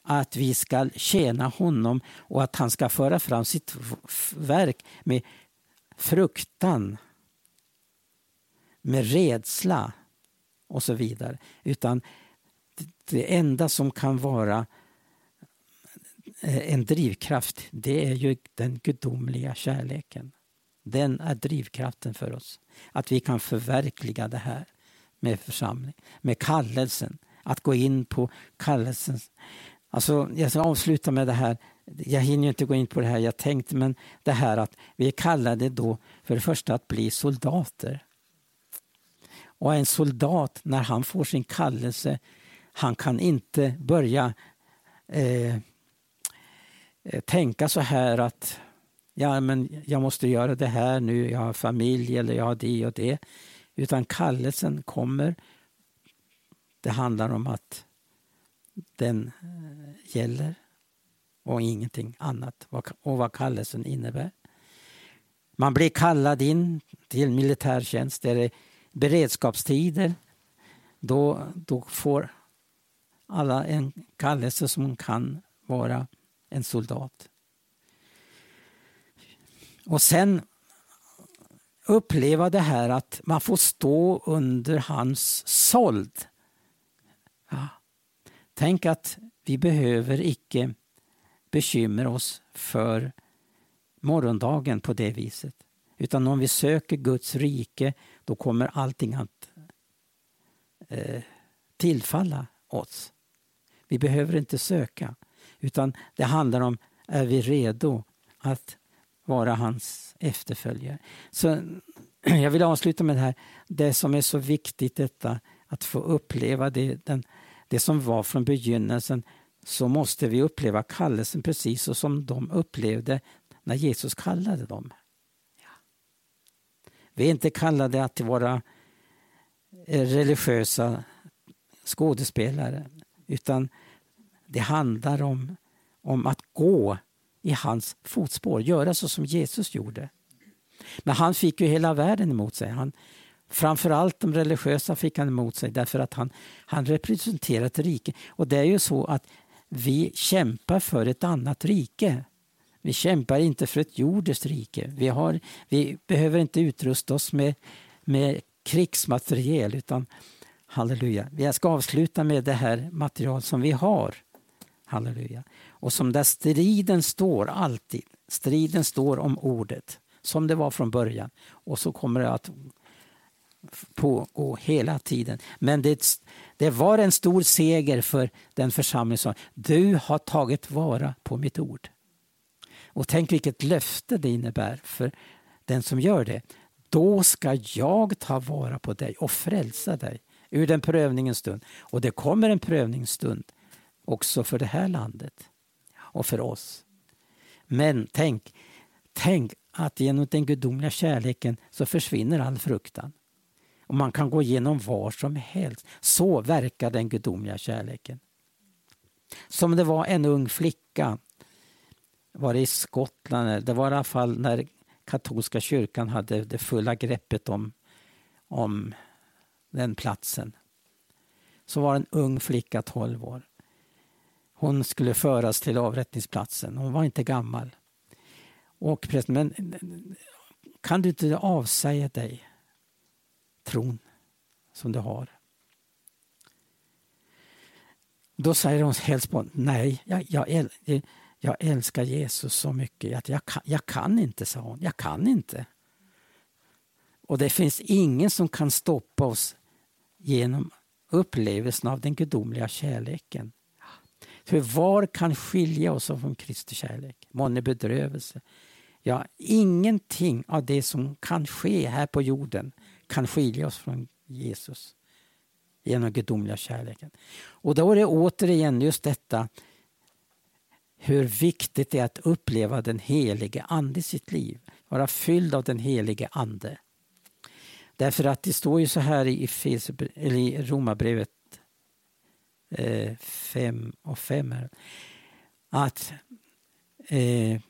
att vi ska tjäna honom och att han ska föra fram sitt verk med fruktan, med rädsla och så vidare. Utan det enda som kan vara eh, en drivkraft, det är ju den gudomliga kärleken. Den är drivkraften för oss. Att vi kan förverkliga det här med församling, med kallelsen. Att gå in på kallelsen. Alltså, jag ska avsluta med det här. Jag hinner inte gå in på det här jag tänkte, men det här att vi är kallade då för det första att bli soldater. Och en soldat, när han får sin kallelse, han kan inte börja eh, eh, tänka så här att ja, men jag måste göra det här nu, jag har familj eller jag har det och det. Utan kallelsen kommer. Det handlar om att den eh, gäller och ingenting annat och vad kallelsen innebär. Man blir kallad in till militärtjänst. Det är beredskapstider. Då, då får alla en kallelse som kan vara en soldat. Och sen uppleva det här att man får stå under hans såld. Ja. Tänk att vi behöver icke bekymra oss för morgondagen på det viset. Utan om vi söker Guds rike, då kommer allting att eh, tillfalla oss. Vi behöver inte söka, utan det handlar om, är vi redo att vara hans efterföljare? Så jag vill avsluta med det här, det som är så viktigt detta, att få uppleva det, den, det som var från begynnelsen, så måste vi uppleva kallelsen precis så som de upplevde när Jesus kallade dem. Vi är inte kallade att vara eh, religiösa skådespelare utan det handlar om, om att gå i hans fotspår, göra så som Jesus gjorde. Men han fick ju hela världen emot sig. Han, framförallt de religiösa fick han emot sig därför att han, han representerar ett rike. Och det är ju så att vi kämpar för ett annat rike. Vi kämpar inte för ett jordiskt rike. Vi, har, vi behöver inte utrusta oss med, med krigsmateriel utan halleluja. Jag ska avsluta med det här material som vi har. Halleluja. Och som där striden står alltid. Striden står om ordet som det var från början. Och så kommer det att pågå hela tiden. Men det, det var en stor seger för den församling som du har tagit vara på mitt ord. Och tänk vilket löfte det innebär för den som gör det. Då ska jag ta vara på dig och frälsa dig ur den prövningens stund. Och det kommer en prövningsstund också för det här landet och för oss. Men tänk, tänk att genom den gudomliga kärleken så försvinner all fruktan. Och man kan gå igenom var som helst. Så verkar den gudomliga kärleken. Som det var en ung flicka var det i Skottland, det var i alla fall när katolska kyrkan hade det fulla greppet om, om den platsen. Så var en ung flicka, 12 år. Hon skulle föras till avrättningsplatsen. Hon var inte gammal. Och prästen, men kan du inte avsäga dig tron som du har? Då säger hon helt spontant, nej, jag, jag, jag älskar Jesus så mycket att jag kan, jag kan inte, sa hon. Jag kan inte. Och det finns ingen som kan stoppa oss genom upplevelsen av den gudomliga kärleken. För var kan skilja oss från Kristi kärlek? Månne bedrövelse. Ja, ingenting av det som kan ske här på jorden kan skilja oss från Jesus genom gudomliga kärleken. Och då är det återigen just detta hur viktigt det är att uppleva den helige Ande i sitt liv. Vara fylld av den helige Ande. Därför att det står ju så här i, i Romarbrevet 5 eh, och 5 att eh,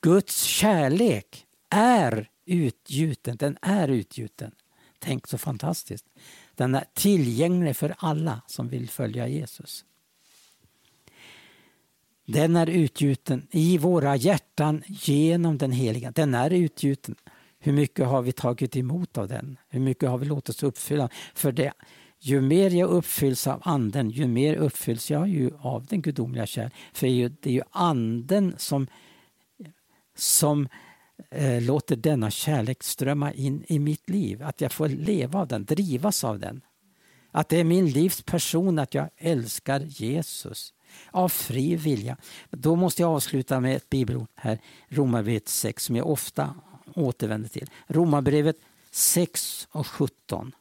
Guds kärlek är utgjuten. Den är utgjuten. Tänk så fantastiskt. Den är tillgänglig för alla som vill följa Jesus. Den är utgjuten i våra hjärtan genom den heliga. Den är utgjuten. Hur mycket har vi tagit emot av den? Hur mycket har vi låtit oss uppfylla? För det, ju mer jag uppfylls av anden, ju mer uppfylls jag ju av den gudomliga kärleken. För det är ju anden som, som eh, låter denna kärlek strömma in i mitt liv. Att jag får leva av den, drivas av den. Att det är min livs person att jag älskar Jesus av fri vilja. Då måste jag avsluta med ett bibelord här, Romarbrevet 6, som jag ofta återvänder till. Romarbrevet 6 och 17.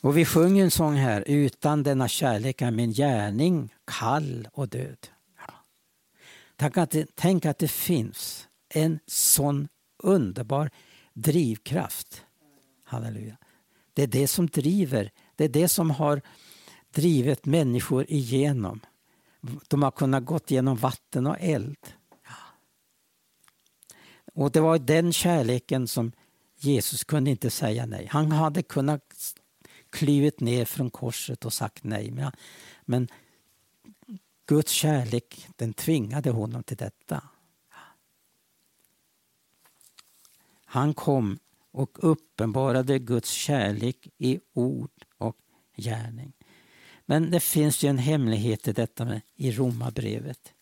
Och vi sjunger en sång här, utan denna kärlek är min gärning kall och död. Ja. Tänk, att det, tänk att det finns en sån underbar drivkraft Halleluja. Det är det som driver. Det är det som har drivit människor igenom. De har kunnat gå genom vatten och eld. Och det var den kärleken som Jesus kunde inte säga nej. Han hade kunnat klivit ner från korset och sagt nej. Men Guds kärlek den tvingade honom till detta. Han kom och uppenbarade Guds kärlek i ord och gärning. Men det finns ju en hemlighet i detta med, i Romarbrevet.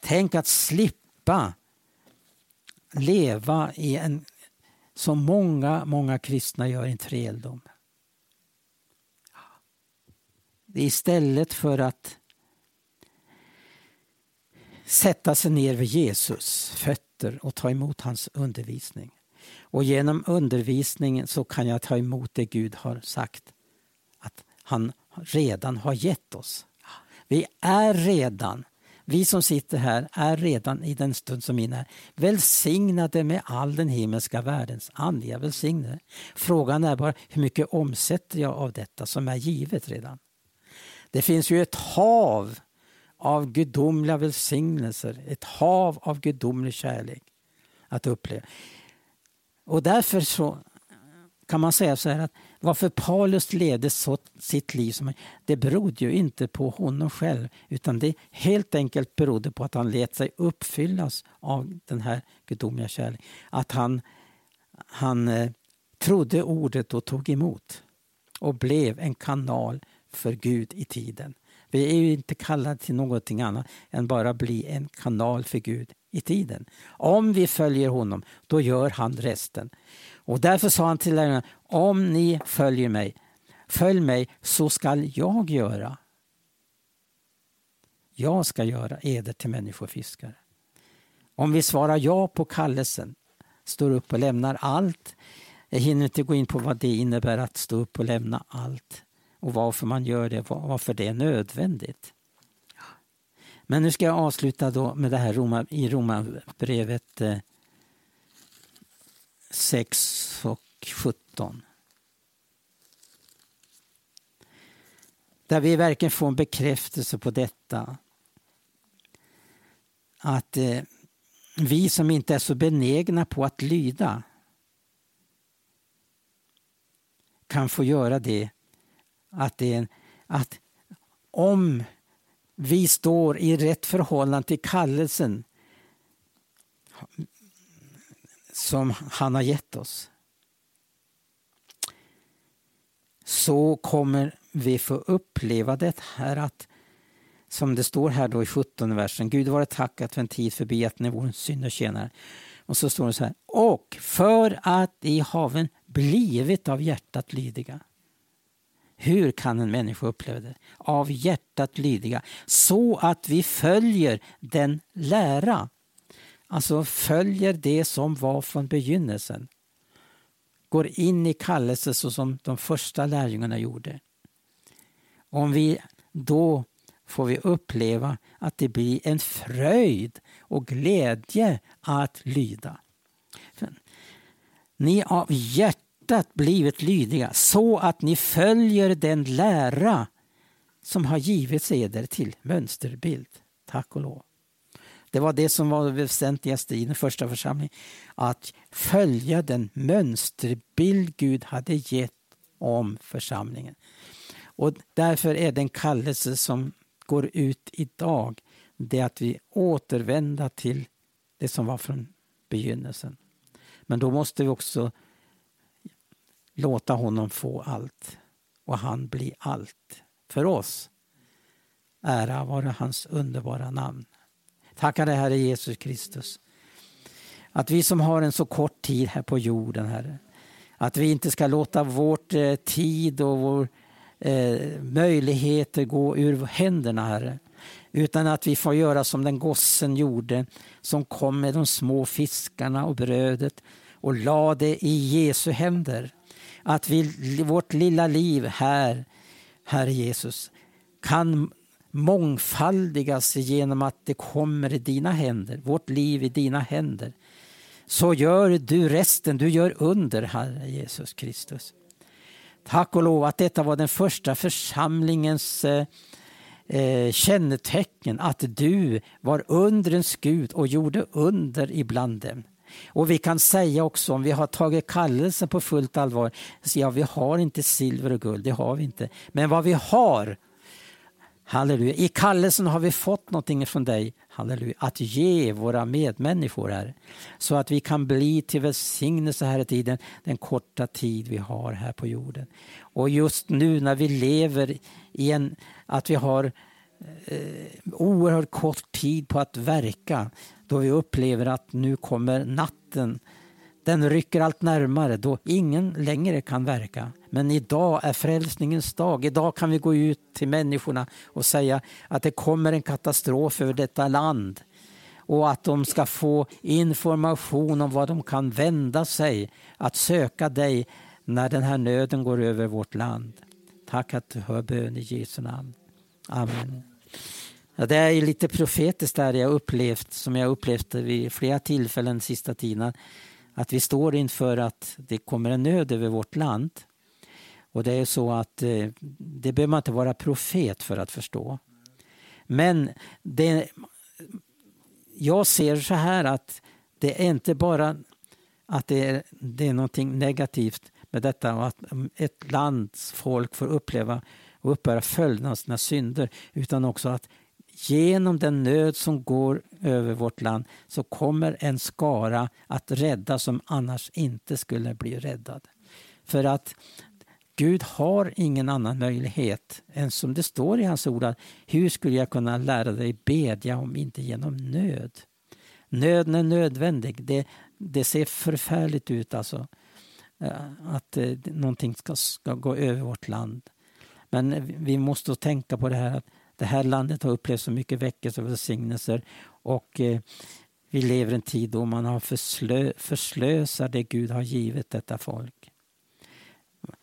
Tänk att slippa leva i en, som många, många kristna gör, i en träldom. Istället för att sätta sig ner vid Jesus fötter och ta emot hans undervisning. Och genom undervisningen så kan jag ta emot det Gud har sagt att han redan har gett oss. Vi är redan, vi som sitter här är redan i den stund som är välsignade med all den himmelska världens andliga välsignelse. Frågan är bara hur mycket omsätter jag av detta som är givet redan? Det finns ju ett hav av gudomliga välsignelser, ett hav av gudomlig kärlek att uppleva. Och därför så kan man säga så här att varför Paulus levde så, sitt liv som det berodde ju inte på honom själv utan det helt enkelt berodde på att han lät sig uppfyllas av den här gudomliga kärleken. Att han, han eh, trodde ordet och tog emot och blev en kanal för Gud i tiden. Vi är ju inte kallade till någonting annat än bara bli en kanal för Gud i tiden. Om vi följer honom, då gör han resten. Och därför sa han till lärjungarna, om ni följer mig, följ mig så skall jag göra. Jag ska göra eder till människofiskare. Om vi svarar ja på kallelsen, står upp och lämnar allt. Jag hinner inte gå in på vad det innebär att stå upp och lämna allt och varför man gör det, varför det är nödvändigt. Men nu ska jag avsluta då med det här Roma, i Romarbrevet 6 eh, och 17. Där vi verkligen får en bekräftelse på detta. Att eh, vi som inte är så benägna på att lyda kan få göra det. Att, det, att om vi står i rätt förhållande till kallelsen som han har gett oss så kommer vi få uppleva det här att som det står här då i 17 versen. Gud vare tackat för en tid förbi att ni vore synd och tjänare. Och så står det så här. Och för att i haven blivit av hjärtat lydiga. Hur kan en människa uppleva det? Av hjärtat lydiga. Så att vi följer den lära. Alltså följer det som var från begynnelsen. Går in i kallelse så som de första lärjungarna gjorde. Om vi då får vi uppleva att det blir en fröjd och glädje att lyda. Ni av hjärtat hjärtat blivit lydiga så att ni följer den lära som har givits eder till mönsterbild. Tack och lov. Det var det som var det väsentligaste i den första församlingen. Att följa den mönsterbild Gud hade gett om församlingen. Och därför är den kallelse som går ut idag det att vi återvänder till det som var från begynnelsen. Men då måste vi också låta honom få allt och han bli allt för oss. Ära vare hans underbara namn. Tackar dig Herre Jesus Kristus. Att vi som har en så kort tid här på jorden, Herre, att vi inte ska låta vårt eh, tid och vår eh, möjligheter gå ur händerna, Herre. Utan att vi får göra som den gossen gjorde som kom med de små fiskarna och brödet och lade i Jesu händer att vi, vårt lilla liv här, Herre Jesus, kan mångfaldigas genom att det kommer i dina händer, vårt liv i dina händer. så gör du resten, du gör under, Herre Jesus Kristus. Tack och lov att detta var den första församlingens eh, eh kännetecken, att du var undrens Gud och gjorde under ibland dem. Och vi kan säga också, om vi har tagit kallelsen på fullt allvar, så ja, vi har inte silver och guld, det har vi inte. Men vad vi har, halleluja, i kallelsen har vi fått någonting från dig, halleluja, att ge våra medmänniskor här. Så att vi kan bli till välsignelse här i tiden, den korta tid vi har här på jorden. Och just nu när vi lever i en, att vi har eh, oerhört kort tid på att verka, då vi upplever att nu kommer natten. Den rycker allt närmare då ingen längre kan verka. Men idag är frälsningens dag. Idag kan vi gå ut till människorna och säga att det kommer en katastrof över detta land och att de ska få information om vad de kan vända sig att söka dig när den här nöden går över vårt land. Tack att du hör bön i Jesu namn. Amen. Ja, det är lite profetiskt där jag upplevt, som jag upplevt vid flera tillfällen sista tiden, att vi står inför att det kommer en nöd över vårt land. Och det är så att eh, det behöver man inte vara profet för att förstå. Men det, jag ser så här att det är inte bara att det är, det är någonting negativt med detta och att ett lands folk får uppleva och uppbära följderna av sina synder utan också att genom den nöd som går över vårt land så kommer en skara att rädda som annars inte skulle bli räddad. För att Gud har ingen annan möjlighet än som det står i hans ord att hur skulle jag kunna lära dig bedja om inte genom nöd? Nöden är nödvändig. Det, det ser förfärligt ut alltså eh, att eh, någonting ska, ska gå över vårt land. Men vi måste tänka på det här att det här landet har upplevt så mycket väckelse och välsignelser och eh, vi lever i en tid då man har förslö, förslösat det Gud har givit detta folk.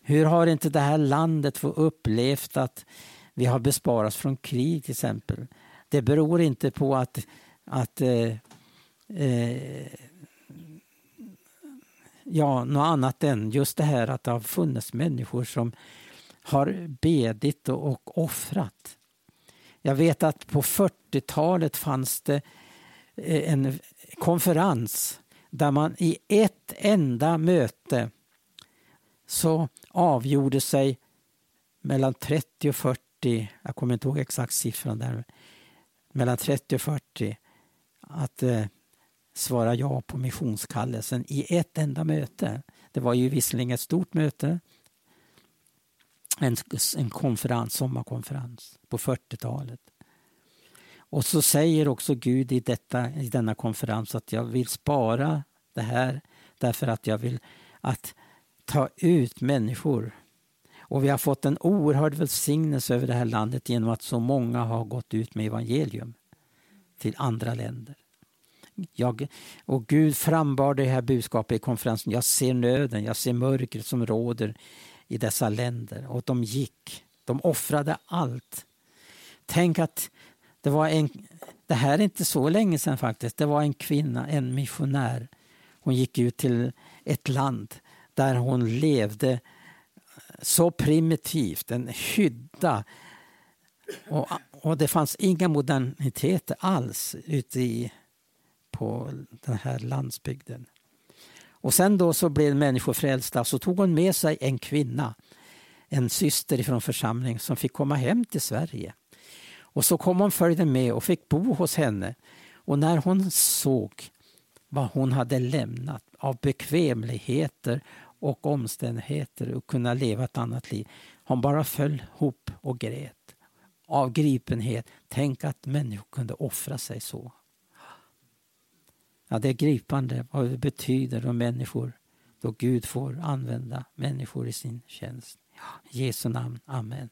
Hur har inte det här landet fått upplevt att vi har besparats från krig till exempel? Det beror inte på att, att eh, eh, ja, något annat än just det här att det har funnits människor som har bedit och offrat. Jag vet att på 40-talet fanns det eh, en konferens där man i ett enda möte så avgjorde sig mellan 30 och 40, jag kommer inte ihåg exakt siffran där, mellan 30 och 40 att eh, svara ja på missionskallelsen i ett enda möte. Det var ju visserligen ett stort möte, en, en konferens, sommarkonferens på 40-talet. Och så säger också Gud i, detta, i denna konferens att jag vill spara det här därför att jag vill att ta ut människor. Och vi har fått en oerhörd välsignelse över det här landet genom att så många har gått ut med evangelium till andra länder. Jag, och Gud frambar det här budskapet i konferensen. Jag ser nöden, jag ser mörkret som råder i dessa länder. Och de gick. De offrade allt. Tänk att det var en... Det här är inte så länge sedan faktiskt. Det var en kvinna, en missionär. Hon gick ut till ett land där hon levde så primitivt, en hydda. Och, och det fanns inga moderniteter alls ute i, på den här landsbygden. Och sen då så blev människor frälsta så tog hon med sig en kvinna, en syster från församlingen som fick komma hem till Sverige. Och så kom hon följde med och fick bo hos henne. Och när hon såg vad hon hade lämnat av bekvämligheter och omständigheter och kunna leva ett annat liv. Hon bara föll ihop och grät. Av gripenhet. Tänk att människor kunde offra sig så. Ja, det är gripande vad det betyder om människor då Gud får använda människor i sin tjänst. Ja, I Jesu namn. Amen. Amen.